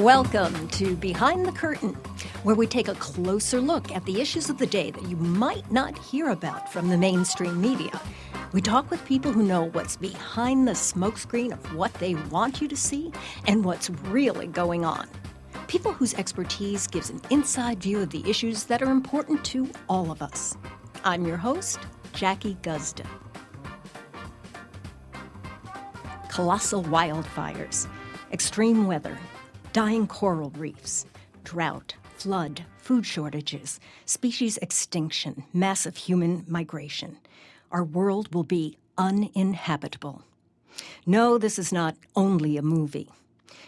Welcome to Behind the Curtain, where we take a closer look at the issues of the day that you might not hear about from the mainstream media. We talk with people who know what's behind the smokescreen of what they want you to see and what's really going on. People whose expertise gives an inside view of the issues that are important to all of us. I'm your host, Jackie Guzda. Colossal wildfires, extreme weather, dying coral reefs, drought, flood, food shortages, species extinction, massive human migration. Our world will be uninhabitable. No, this is not only a movie.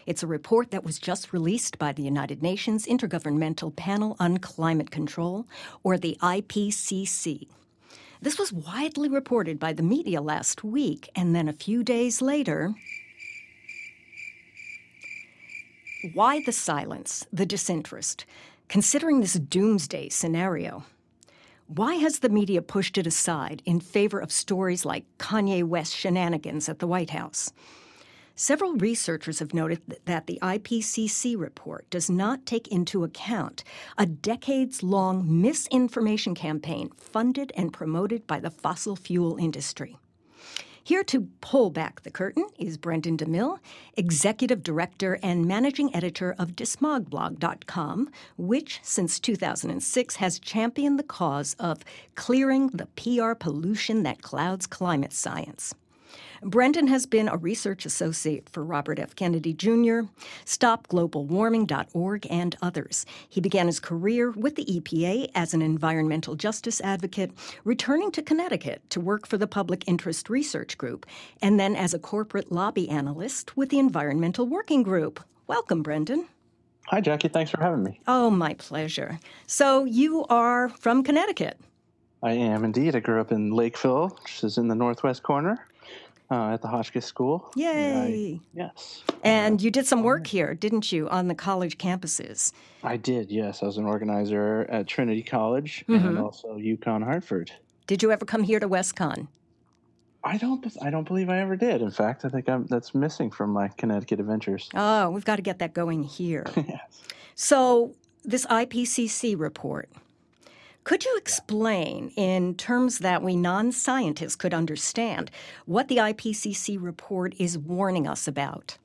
It's a report that was just released by the United Nations Intergovernmental Panel on Climate Control, or the IPCC. This was widely reported by the media last week, and then a few days later, why the silence, the disinterest, considering this doomsday scenario? Why has the media pushed it aside in favor of stories like Kanye West shenanigans at the White House? Several researchers have noted that the IPCC report does not take into account a decades long misinformation campaign funded and promoted by the fossil fuel industry. Here to pull back the curtain is Brendan DeMelle, Executive Director and Managing Editor of DeSmogblog.com, which since 2006 has championed the cause of clearing the PR pollution that clouds climate science. Brendan has been a research associate for Robert F. Kennedy Jr., StopGlobalWarming.org, and others. He began his career with the EPA as an environmental justice advocate, returning to Connecticut to work for the Public Interest Research Group, and then as a corporate lobby analyst with the Environmental Working Group. Welcome, Brendan. Hi, Jackie. Thanks for having me. Oh, my pleasure. So, you are from Connecticut. I am indeed. I grew up in Lakeville, which is in the northwest corner uh, at the Hotchkiss School. Yay! I, yes. And you did some work here, didn't you, on the college campuses? I did, yes. I was an organizer at Trinity College mm-hmm. and also UConn Hartford. Did you ever come here to WestConn? I don't. I don't believe I ever did. In fact, I think I'm, that's missing from my Connecticut adventures. Oh, we've got to get that going here. yes. So this IPCC report could you explain, in terms that we non scientists could understand, what the IPCC report is warning us about?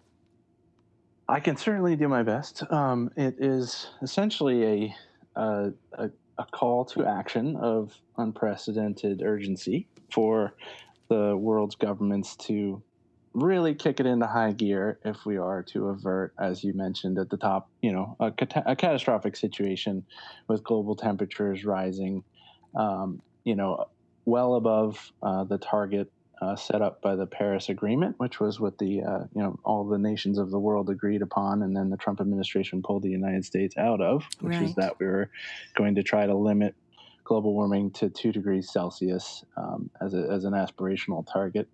I can certainly do my best. Um, it is essentially a, a, a, call to action of unprecedented urgency for the world's governments to really kick it into high gear if we are to avert, as you mentioned at the top, you know, a, a catastrophic situation with global temperatures rising, um, you know, well above uh, the target uh, set up by the Paris Agreement, which was what the uh, you know all the nations of the world agreed upon, and then the Trump administration pulled the United States out of, which right. is that we were going to try to limit global warming to two degrees Celsius um, as, a, as an aspirational target.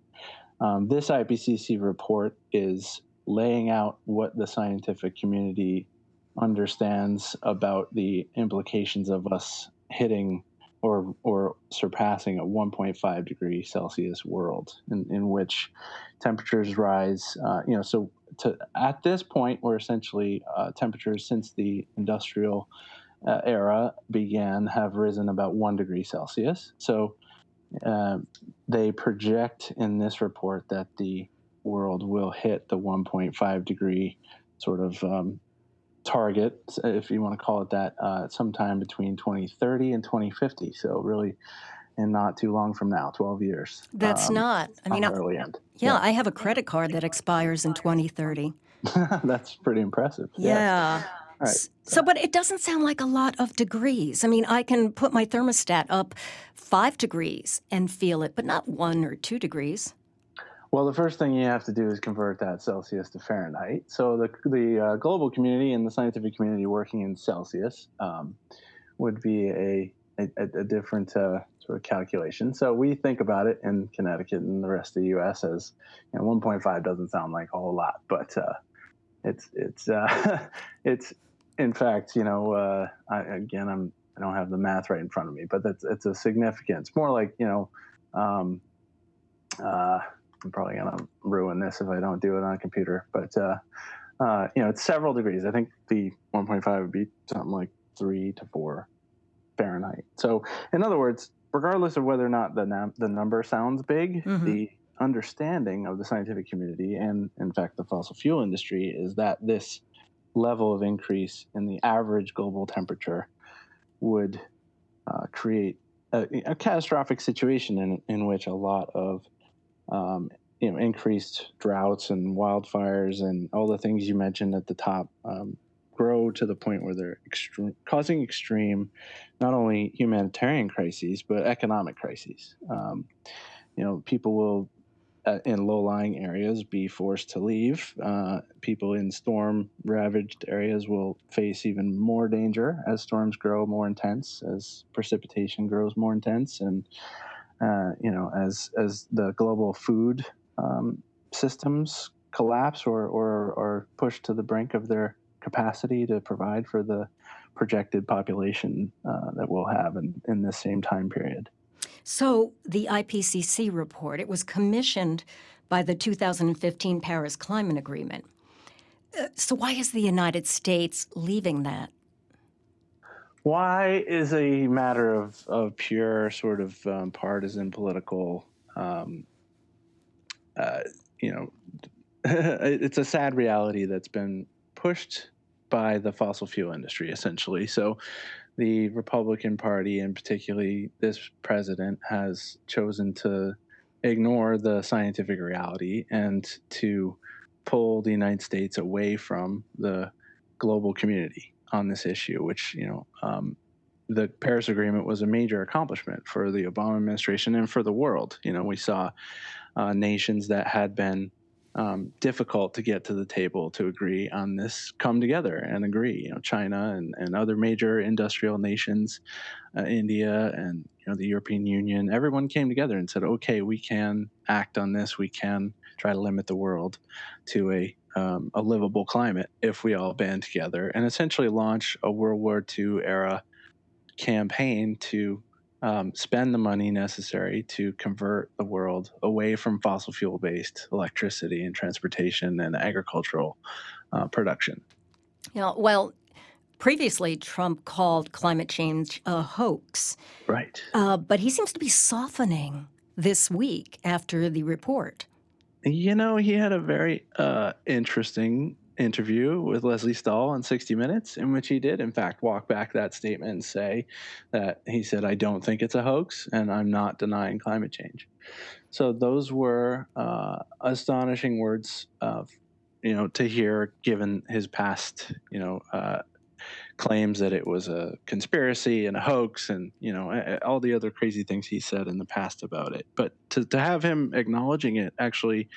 Um, this IPCC report is laying out what the scientific community understands about the implications of us hitting or or surpassing a 1.5 degree Celsius world in, in which temperatures rise. Uh, you know, so to, at this point, we're essentially uh, temperatures since the industrial uh, era began have risen about one degree Celsius. So uh, they project in this report that the world will hit the 1.5 degree sort of um, target, if you want to call it that, uh, sometime between 2030 and 2050. So really, and not too long from now, 12 years. That's um, not. I mean, early end. Yeah, yeah, I have a credit card that expires in 2030. That's pretty impressive. Yeah. yeah. Right. So, but it doesn't sound like a lot of degrees. I mean, I can put my thermostat up five degrees and feel it, but not one or two degrees. Well, the first thing you have to do is convert that Celsius to Fahrenheit. So the the uh, global community and the scientific community working in Celsius um, would be a a, a different uh, sort of calculation. So we think about it in Connecticut and the rest of the U.S. as you know, 1.5 doesn't sound like a whole lot, but uh, it's it's uh, it's in fact, you know, uh, I, again, I'm I don't have the math right in front of me, but that's it's a significant. It's more like you know, um, uh, I'm probably gonna ruin this if I don't do it on a computer, but uh, uh, you know, it's several degrees. I think the 1.5 would be something like three to four Fahrenheit. So, in other words, regardless of whether or not the nam- the number sounds big, mm-hmm. the understanding of the scientific community and, in fact, the fossil fuel industry is that this level of increase in the average global temperature would uh, create a, a, catastrophic situation in, in which a lot of um, you know increased droughts and wildfires and all the things you mentioned at the top um, grow to the point where they're extreme, causing extreme not only humanitarian crises but economic crises. Um, you know, people will uh, in low-lying areas be forced to leave. Uh, people in storm-ravaged areas will face even more danger as storms grow more intense, as precipitation grows more intense, and uh, you know, as as the global food um, systems collapse or, or or pushed to the brink of their capacity to provide for the projected population uh, that we'll have in, in this same time period. So, the IPCC report, it was commissioned by the 2015 Paris Climate Agreement. Uh, so, why is the United States leaving that? Why is a matter of, of pure sort of um, partisan political, um, uh, you know, it's a sad reality that's been pushed by the fossil fuel industry, essentially. So, the Republican Party, and particularly this president, has chosen to ignore the scientific reality and to pull the United States away from the global community on this issue, which, you know, um, the Paris Agreement was a major accomplishment for the Obama administration and for the world. You know, we saw uh, nations that had been um, difficult to get to the table to agree on this come together and agree. You know, China and, and other major industrial nations, uh, India and you know the European Union, everyone came together and said, okay, we can act on this. We can try to limit the world to a um, a livable climate if we all band together and essentially launch a World War II era campaign to um, spend the money necessary to convert the world away from fossil fuel based electricity and transportation and agricultural uh, production. Yeah, well, previously Trump called climate change a hoax. Right. Uh, but he seems to be softening this week after the report. You know, he had a very uh, interesting interview with Lesley Stahl on 60 Minutes, in which he did, in fact, walk back that statement and say that he said, I don't think it's a hoax and I'm not denying climate change. So those were uh, astonishing words, of, you know, to hear given his past, you know, uh, claims that it was a conspiracy and a hoax and you know all the other crazy things he said in the past about it but to, to have him acknowledging it actually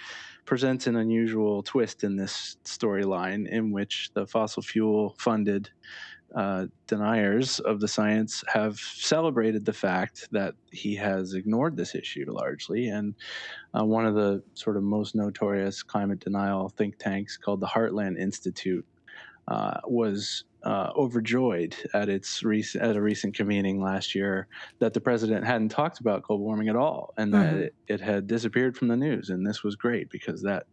presents an unusual twist in this storyline in which the fossil fuel funded uh, deniers of the science have celebrated the fact that he has ignored this issue largely. And uh, one of the sort of most notorious climate denial think tanks called the Heartland Institute uh, was uh, overjoyed at its rec- at a recent convening last year that the president hadn't talked about global warming at all, and mm-hmm. that it, it, had disappeared from the news. And this was great because that,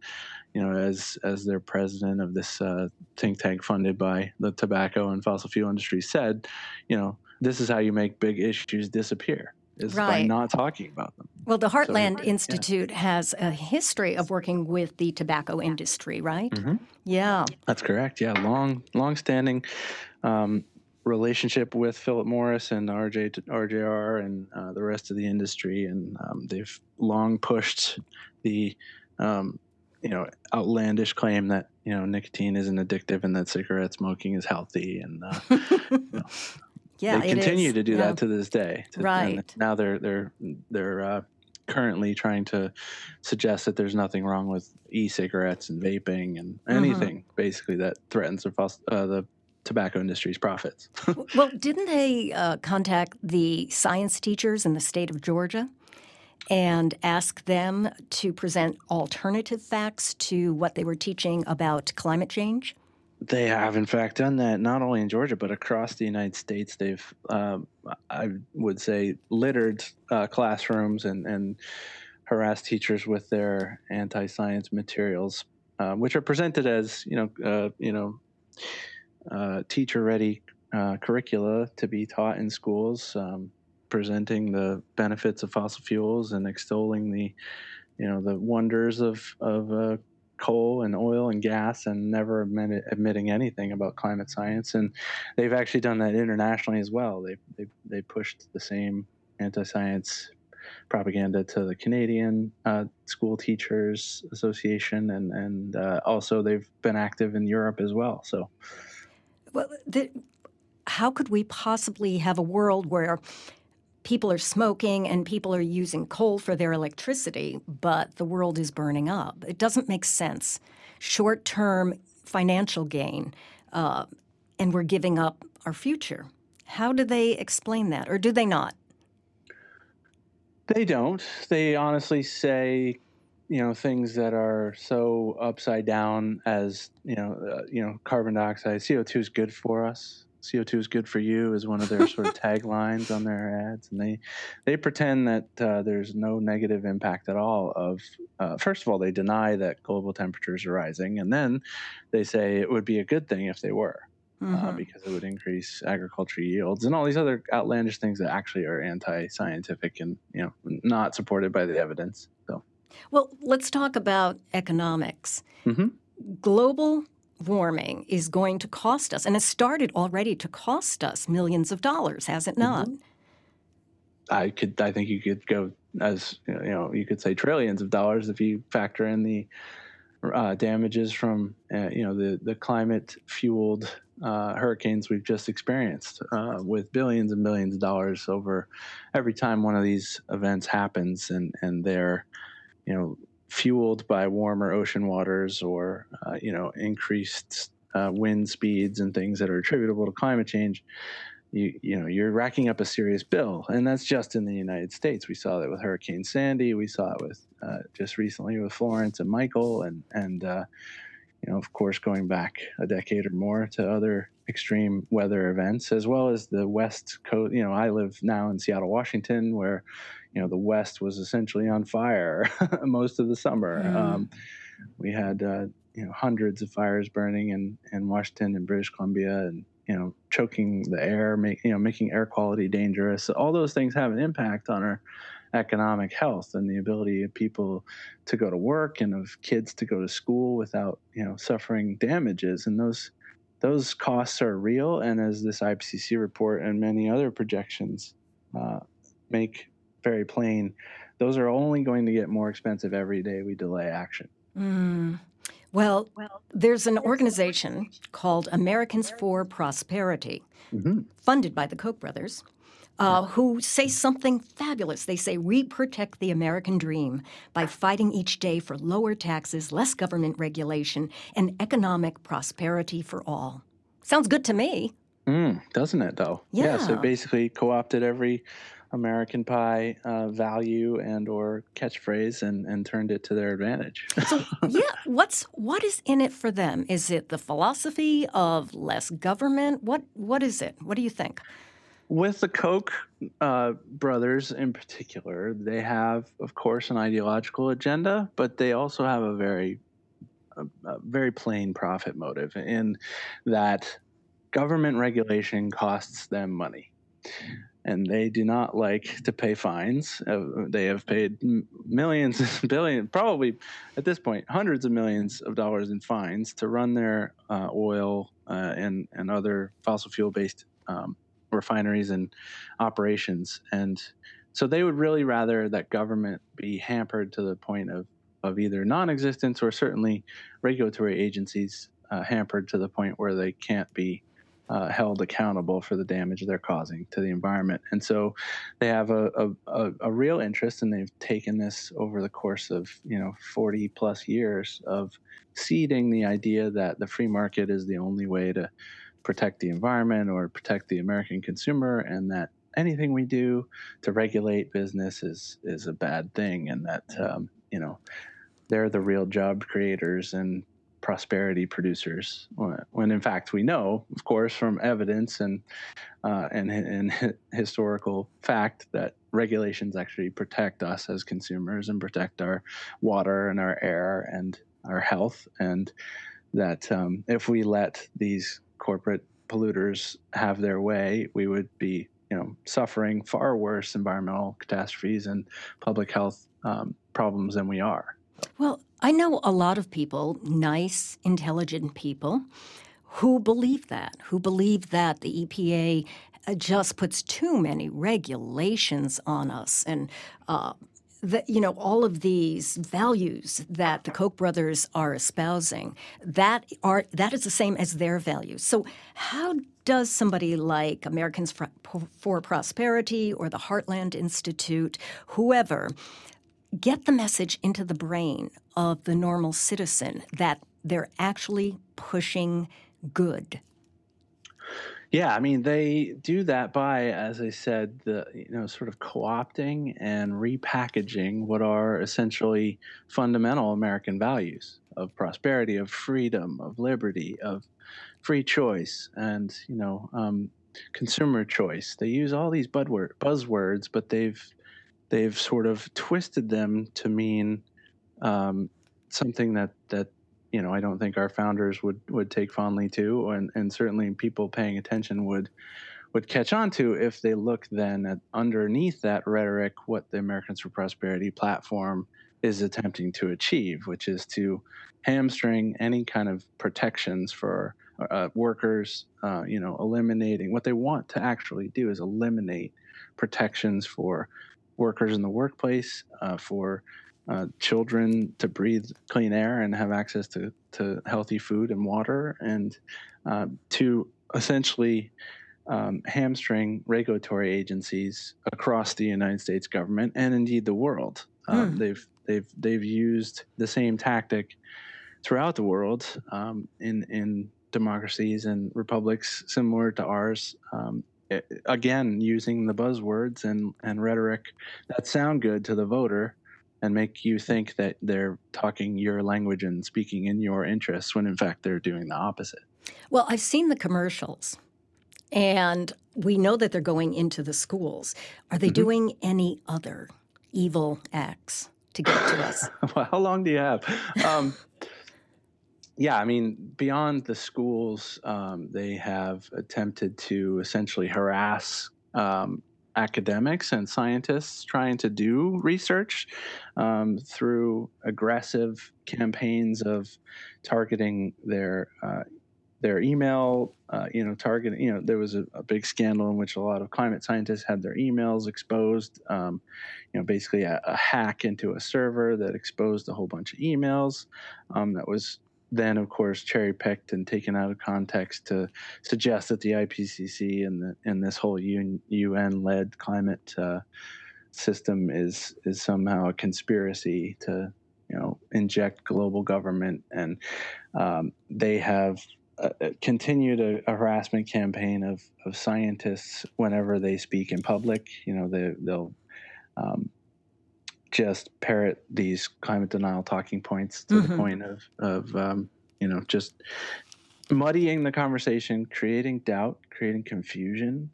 you know, as as their president of this uh, think tank funded by the tobacco and fossil fuel industry said, you know, this is how you make big issues disappear is right. by not talking about them. Well, the Heartland so, Institute yeah. has a history of working with the tobacco industry, right? Mm-hmm. Yeah, that's correct. Yeah, long, long-standing um, relationship with Philip Morris and RJ RJR and uh, the rest of the industry, and um, they've long pushed the um, you know outlandish claim that you know nicotine isn't addictive and that cigarette smoking is healthy and uh, you know, yeah, they continue to do yeah. that to this day. To, right now, they're they're they're uh, currently trying to suggest that there's nothing wrong with e-cigarettes and vaping and mm-hmm. anything mm-hmm. basically that threatens the, uh, the tobacco industry's profits. well, didn't they uh, contact the science teachers in the state of Georgia? and ask them to present alternative facts to what they were teaching about climate change? They have, in fact, done that not only in Georgia but across the United States. They've, um, I would say, littered uh, classrooms and, and harassed teachers with their anti-science materials. uh, which are presented as you know uh, you know uh, teacher ready uh, curricula to be taught in schools, um, presenting the benefits of fossil fuels and extolling the you know the wonders of of uh, coal and oil and gas and never admit, admitting anything about climate science. And they've actually done that internationally as well. They they, they pushed the same anti-science propaganda to the Canadian uh, School Teachers Association, and and uh, also they've been active in Europe as well. So, well, the, how could we possibly have a world where people are smoking and people are using coal for their electricity, but the world is burning up? It doesn't make sense. Short term financial gain, uh, and we're giving up our future. How do they explain that, or do they not? They don't. They honestly say, you know, things that are so upside down as you know, uh, you know, carbon dioxide. CO two is good for us. CO two is good for you is one of their sort of taglines on their ads, and they they pretend that uh, there's no negative impact at all. Of uh, first of all, they deny that global temperatures are rising, and then they say it would be a good thing if they were. Uh, mm-hmm. uh, because it would increase agriculture yields and all these other outlandish things that actually are anti-scientific and you know not supported by the evidence. So, well, let's talk about economics. Mm-hmm. Global warming is going to cost us, and it started already to cost us millions of dollars, has it not? Mm-hmm. I could, I think you could go as you know, you could say trillions of dollars if you factor in the uh, damages from uh, you know the the climate fueled uh, hurricanes we've just experienced, uh, with billions and billions of dollars over every time one of these events happens, and and they're, you know, fueled by warmer ocean waters or uh, you know increased uh, wind speeds and things that are attributable to climate change. You, you know you're racking up a serious bill, and that's just in the United States. We saw that with Hurricane Sandy. We saw it with uh, just recently with Florence and Michael, and and uh, you know, of course, going back a decade or more to other extreme weather events, as well as the West Coast. You know, I live now in Seattle, Washington, where, you know, the West was essentially on fire most of the summer. Mm. Um, we had, uh, you know, hundreds of fires burning in, in Washington and British Columbia and, you know, choking the air, make, you know, making air quality dangerous. All those things have an impact on our economic health and the ability of people to go to work and of kids to go to school without you know suffering damages and those those costs are real and as this IPCC report and many other projections uh, make very plain those are only going to get more expensive every day we delay action mm. Well, there's an organization called Americans for Prosperity, mm-hmm. funded by the Koch brothers, uh, who say something fabulous. They say, We protect the American dream by fighting each day for lower taxes, less government regulation, and economic prosperity for all. Sounds good to me. Mm, doesn't it, though? Yeah. yeah so basically, co opted every American Pie uh, value and or catchphrase and, and turned it to their advantage. so yeah, what's what is in it for them? Is it the philosophy of less government? What what is it? What do you think? With the Koch uh, brothers in particular, they have, of course, an ideological agenda, but they also have a very, a, a very plain profit motive in that government regulation costs them money. And they do not like to pay fines. Uh, they have paid millions, billions, probably at this point, hundreds of millions of dollars in fines to run their uh, oil uh, and, and other fossil fuel based um, refineries and operations. And so they would really rather that government be hampered to the point of, of either non existence or certainly regulatory agencies uh, hampered to the point where they can't be uh, held accountable for the damage they're causing to the environment. And so they have a, a, a, real interest, and they've taken this over the course of you know 40 plus years of seeding the idea that the free market is the only way to protect the environment or protect the American consumer, and that anything we do to regulate business is is a bad thing, and that um, you know they're the real job creators and prosperity producers. When in fact we know, of course, from evidence and uh, and, and historical fact that regulations actually protect us as consumers and protect our water and our air and our health, and that um, if we let these corporate polluters have their way, we would be you know suffering far worse environmental catastrophes and public health um, problems than we are. Well, I know a lot of people, nice, intelligent people, who believe that, who believe that the EPA uh, just puts too many regulations on us and uh, you know all of these values that the Koch brothers are espousing that are that is the same as their values. So how does somebody like Americans for Prosperity or the Heartland Institute, whoever, get the message into the brain of the normal citizen that they're actually pushing good? Yeah, I mean they do that by, as I said, the you know sort of co-opting and repackaging what are essentially fundamental American values of prosperity, of freedom, of liberty, of free choice, and you know um, consumer choice. They use all these buzzwords, but they've they've sort of twisted them to mean um, something that that you know I don't think our founders would would take fondly to, and and certainly people paying attention would would catch on to if they look then at underneath that rhetoric what the Americans for Prosperity platform is attempting to achieve, which is to hamstring any kind of protections for uh, workers. Uh, you know, eliminating what they want to actually do is eliminate protections for workers in the workplace, uh, for uh, children to breathe clean air and have access to, to healthy food and water, and uh, to essentially um, hamstring regulatory agencies across the United States government and indeed the world. Um, hmm. They've they've they've used the same tactic throughout the world um, in in democracies and republics similar to ours. Um, again, using the buzzwords and, and rhetoric that sound good to the voter, and make you think that they're talking your language and speaking in your interests when in fact they're doing the opposite. Well, I've seen the commercials and we know that they're going into the schools. Are they mm-hmm. doing any other evil acts to get to us? well, how long do you have? Um, yeah, I mean, beyond the schools, um, they have attempted to essentially harass um, academics and scientists trying to do research um, through aggressive campaigns of targeting their uh, their email, uh, you know, targeting. You know, there was a, a, big scandal in which a lot of climate scientists had their emails exposed. Um, you know, basically a, a, hack into a server that exposed a whole bunch of emails um, that was then, of course, cherry picked and taken out of context to suggest that the IPCC and the and this whole UN led climate uh, system is is somehow a conspiracy to you know inject global government, and um, they have uh, uh continued a, a, harassment campaign of, of scientists whenever they speak in public. You know, they, they'll um, just parrot these climate denial talking points to mm-hmm. the point of of um, you know just muddying the conversation, creating doubt, creating confusion,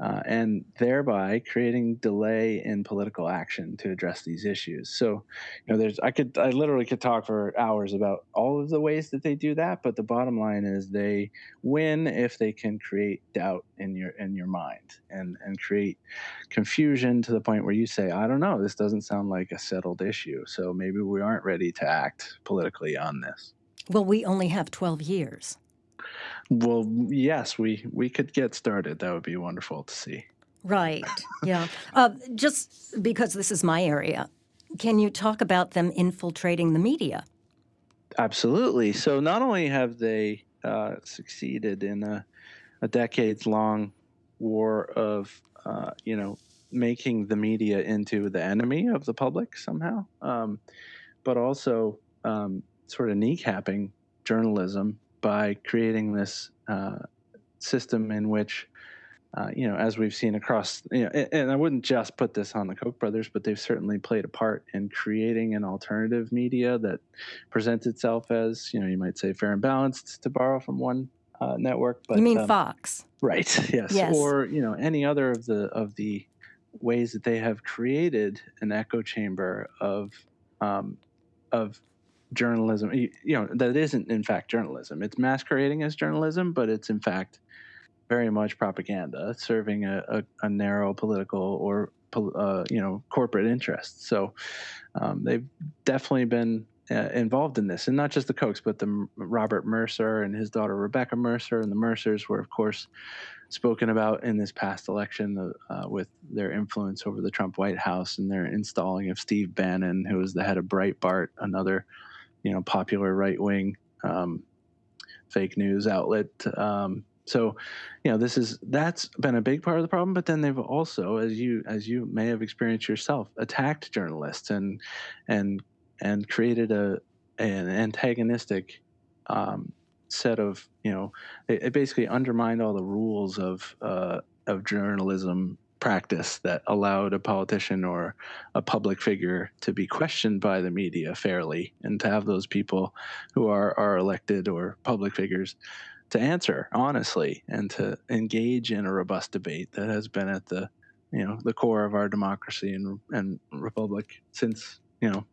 uh, and thereby creating delay in political action to address these issues. So, you know, there's I could I literally could talk for hours about all of the ways that they do that, but the bottom line is they win if they can create doubt in your in your mind and and create confusion to the point where you say, I don't know, this doesn't sound like a settled issue, so maybe we aren't ready to act politically on this. Well, we only have 12 years. Well, yes, we we could get started. That would be wonderful to see. Right. Yeah. Uh, just because this is my area, can you talk about them infiltrating the media? Absolutely. So not only have they uh, succeeded in a, a decades long war of, uh, you know, making the media into the enemy of the public somehow, um, but also um, sort of kneecapping journalism by creating this uh, system in which, uh, you know, as we've seen across, you know, and, and, I wouldn't just put this on the Koch brothers, but they've certainly played a part in creating an alternative media that presents itself as, you know, you might say fair and balanced to borrow from one uh, network. But you mean um, Fox? Right. Yes. yes. Or you know any other of the of the ways that they have created an echo chamber of um, of journalism, you, you know, that isn't in fact journalism. It's masquerading as journalism, but it's in fact very much propaganda, serving a, a, a narrow political or uh, you know corporate interests. So um, they've definitely been uh, involved in this, and not just the Kochs, but the Robert Mercer and his daughter Rebecca Mercer, and the Mercers were, of course, spoken about in this past election uh, with their influence over the Trump White House and their installing of Steve Bannon, who was the head of Breitbart, another you know popular right wing um, fake news outlet. Um, so, you know, this is that's been a big part of the problem. But then they've also, as you as you may have experienced yourself, attacked journalists and and and created a an antagonistic um, set of you know it, it, basically undermined all the rules of uh, of journalism practice that allowed a politician or a public figure to be questioned by the media fairly and to have those people who are are elected or public figures to answer honestly and to engage in a robust debate that has been at the you know the core of our democracy and and republic since you know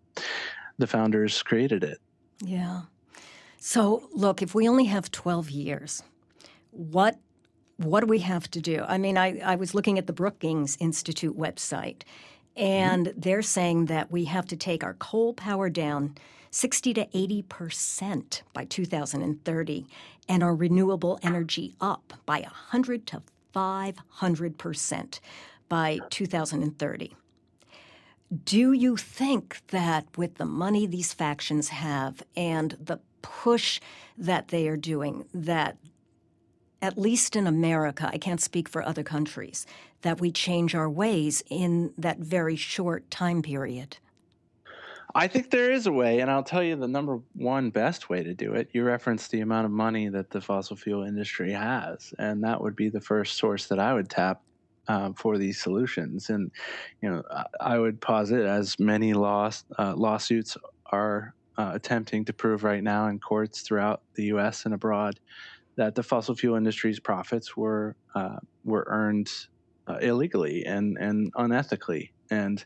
the founders created it. Yeah. So look, if we only have 12 years, what what do we have to do? I mean, I, I was looking at the Brookings Institute website, and mm-hmm. they're saying that we have to take our coal power down 60 to 80 percent by 2030, and our renewable energy up by 100 to 500 percent by 2030. Do you think that with the money these factions have and the push that they are doing, that at least in America, I can't speak for other countries, that we change our ways in that very short time period? I think there is a way, and I'll tell you the number one best way to do it. You referenced the amount of money that the fossil fuel industry has, and that would be the first source that I would tap um, for these solutions. And you know, I would posit as many loss, uh, lawsuits are uh, attempting to prove right now in courts throughout the U.S. and abroad that the fossil fuel industry's profits were uh, were earned uh, illegally and and unethically, and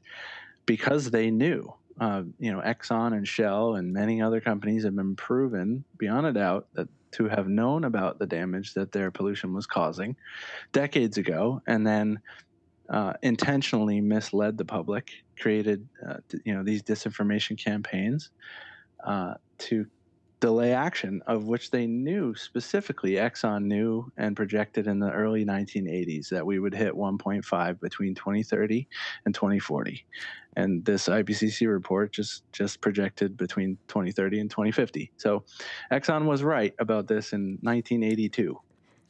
because they knew uh, you know, Exxon and Shell and many other companies have been proven beyond a doubt that to have known about the damage that their pollution was causing decades ago, and then uh, intentionally misled the public, created uh, you know these disinformation campaigns uh, to delay action, of which they knew specifically, Exxon knew and projected in the early 1980s that we would hit 1.5 between 2030 and 2040. And this IPCC report just, just projected between 2030 and 2050. So Exxon was right about this in 1982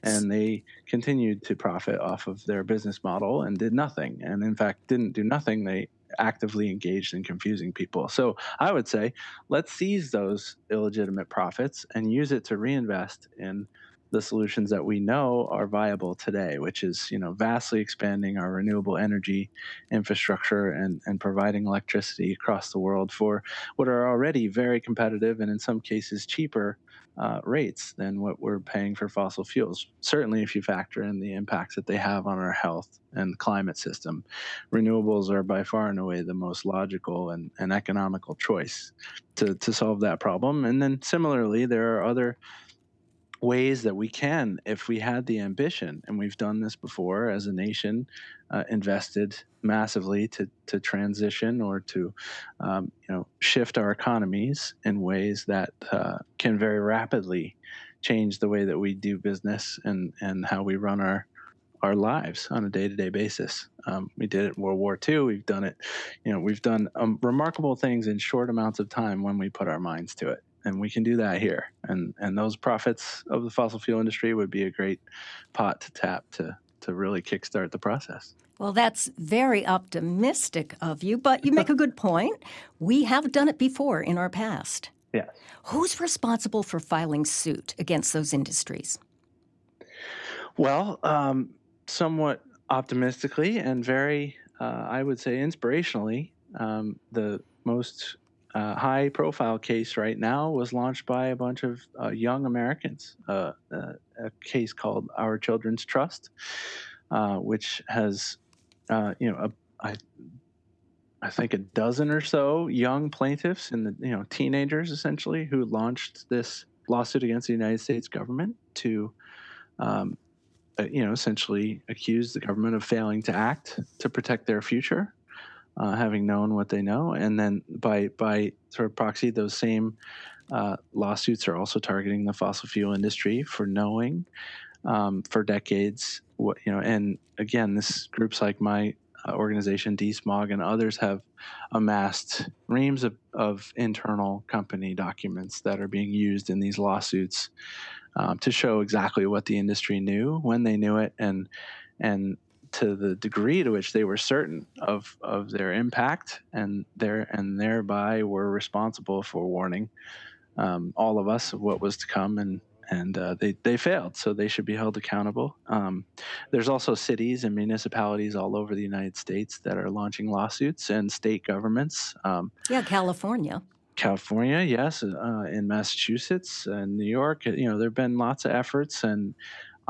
and they continued to profit off of their business model and did nothing. And in fact, didn't do nothing. They actively engaged in confusing people. So I would say let's seize those illegitimate profits and use it to reinvest in the solutions that we know are viable today, which is you know vastly expanding our renewable energy infrastructure and, and providing electricity across the world for what are already very competitive and in some cases cheaper uh, rates than what we're paying for fossil fuels. Certainly, if you factor in the impacts that they have on our health and climate system, renewables are by far and away the most logical and, and economical choice to, to solve that problem. And then similarly, there are other ways that we can, if we had the ambition, and we've done this before as a nation, uh, invested massively to to transition or to um, you know shift our economies in ways that uh, can very rapidly change the way that we do business and and how we run our our lives on a day-to-day basis. Um, we did it in World War II. We've done it, you know, we've done um, remarkable things in short amounts of time when we put our minds to it and we can do that here. And and those profits of the fossil fuel industry would be a great pot to tap to to really kickstart the process. Well, that's very optimistic of you, but you make a good point. We have done it before in our past. Yeah. Who's responsible for filing suit against those industries? Well, um, somewhat optimistically and very, uh, I would say, inspirationally, um, the most uh, high profile case right now was launched by a bunch of uh, young Americans, uh, uh a case called Our Children's Trust, uh, which has, uh, you know, a, a, I think a dozen or so young plaintiffs and the you know teenagers essentially who launched this lawsuit against the United States government to um, you know essentially accuse the government of failing to act to protect their future uh, having known what they know. And then by by sort of proxy those same uh, lawsuits are also targeting the fossil fuel industry for knowing um, for decades what you know and again this groups like my uh, organization DeSmog and others have amassed reams of, of internal company documents that are being used in these lawsuits um, to show exactly what the industry knew when they knew it and and to the degree to which they were certain of of their impact and their and thereby were responsible for warning um, all of us of what was to come and and uh, they they failed, so they should be held accountable. Um, there's also cities and municipalities all over the United States that are launching lawsuits, and state governments. Um, yeah, California. California, yes, uh, in Massachusetts and New York. You know, there have been lots of efforts, and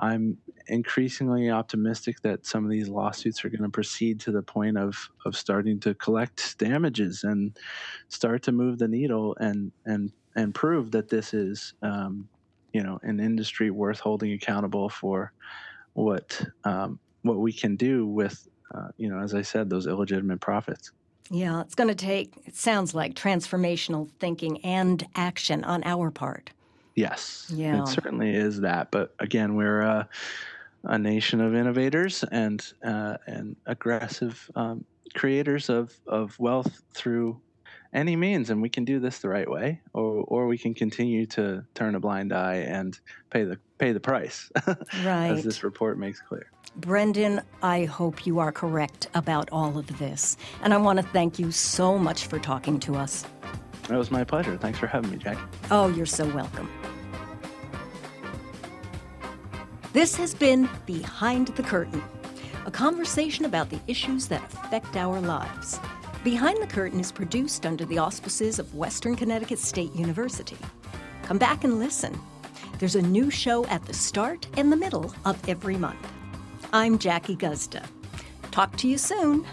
I'm increasingly optimistic that some of these lawsuits are going to proceed to the point of of starting to collect damages and start to move the needle and and and prove that this is um, you know an industry worth holding accountable for what um, what we can do with uh, you know as I said those illegitimate profits. Yeah, it's going to take. It sounds like transformational thinking and action on our part. Yes, yeah, it certainly is that. But again, we're a, a nation of innovators and uh, and aggressive um, creators of of wealth through any means, and we can do this the right way, or or we can continue to turn a blind eye and pay the pay the price, right? As this report makes clear. Brendan, I hope you are correct about all of this, and I want to thank you so much for talking to us. It was my pleasure. Thanks for having me, Jack. Oh, you're so welcome. This has been Behind the Curtain, a conversation about the issues that affect our lives. Behind the Curtain is produced under the auspices of Western Connecticut State University. Come back and listen. There's a new show at the start and the middle of every month. I'm Jackie Guzda. Talk to you soon.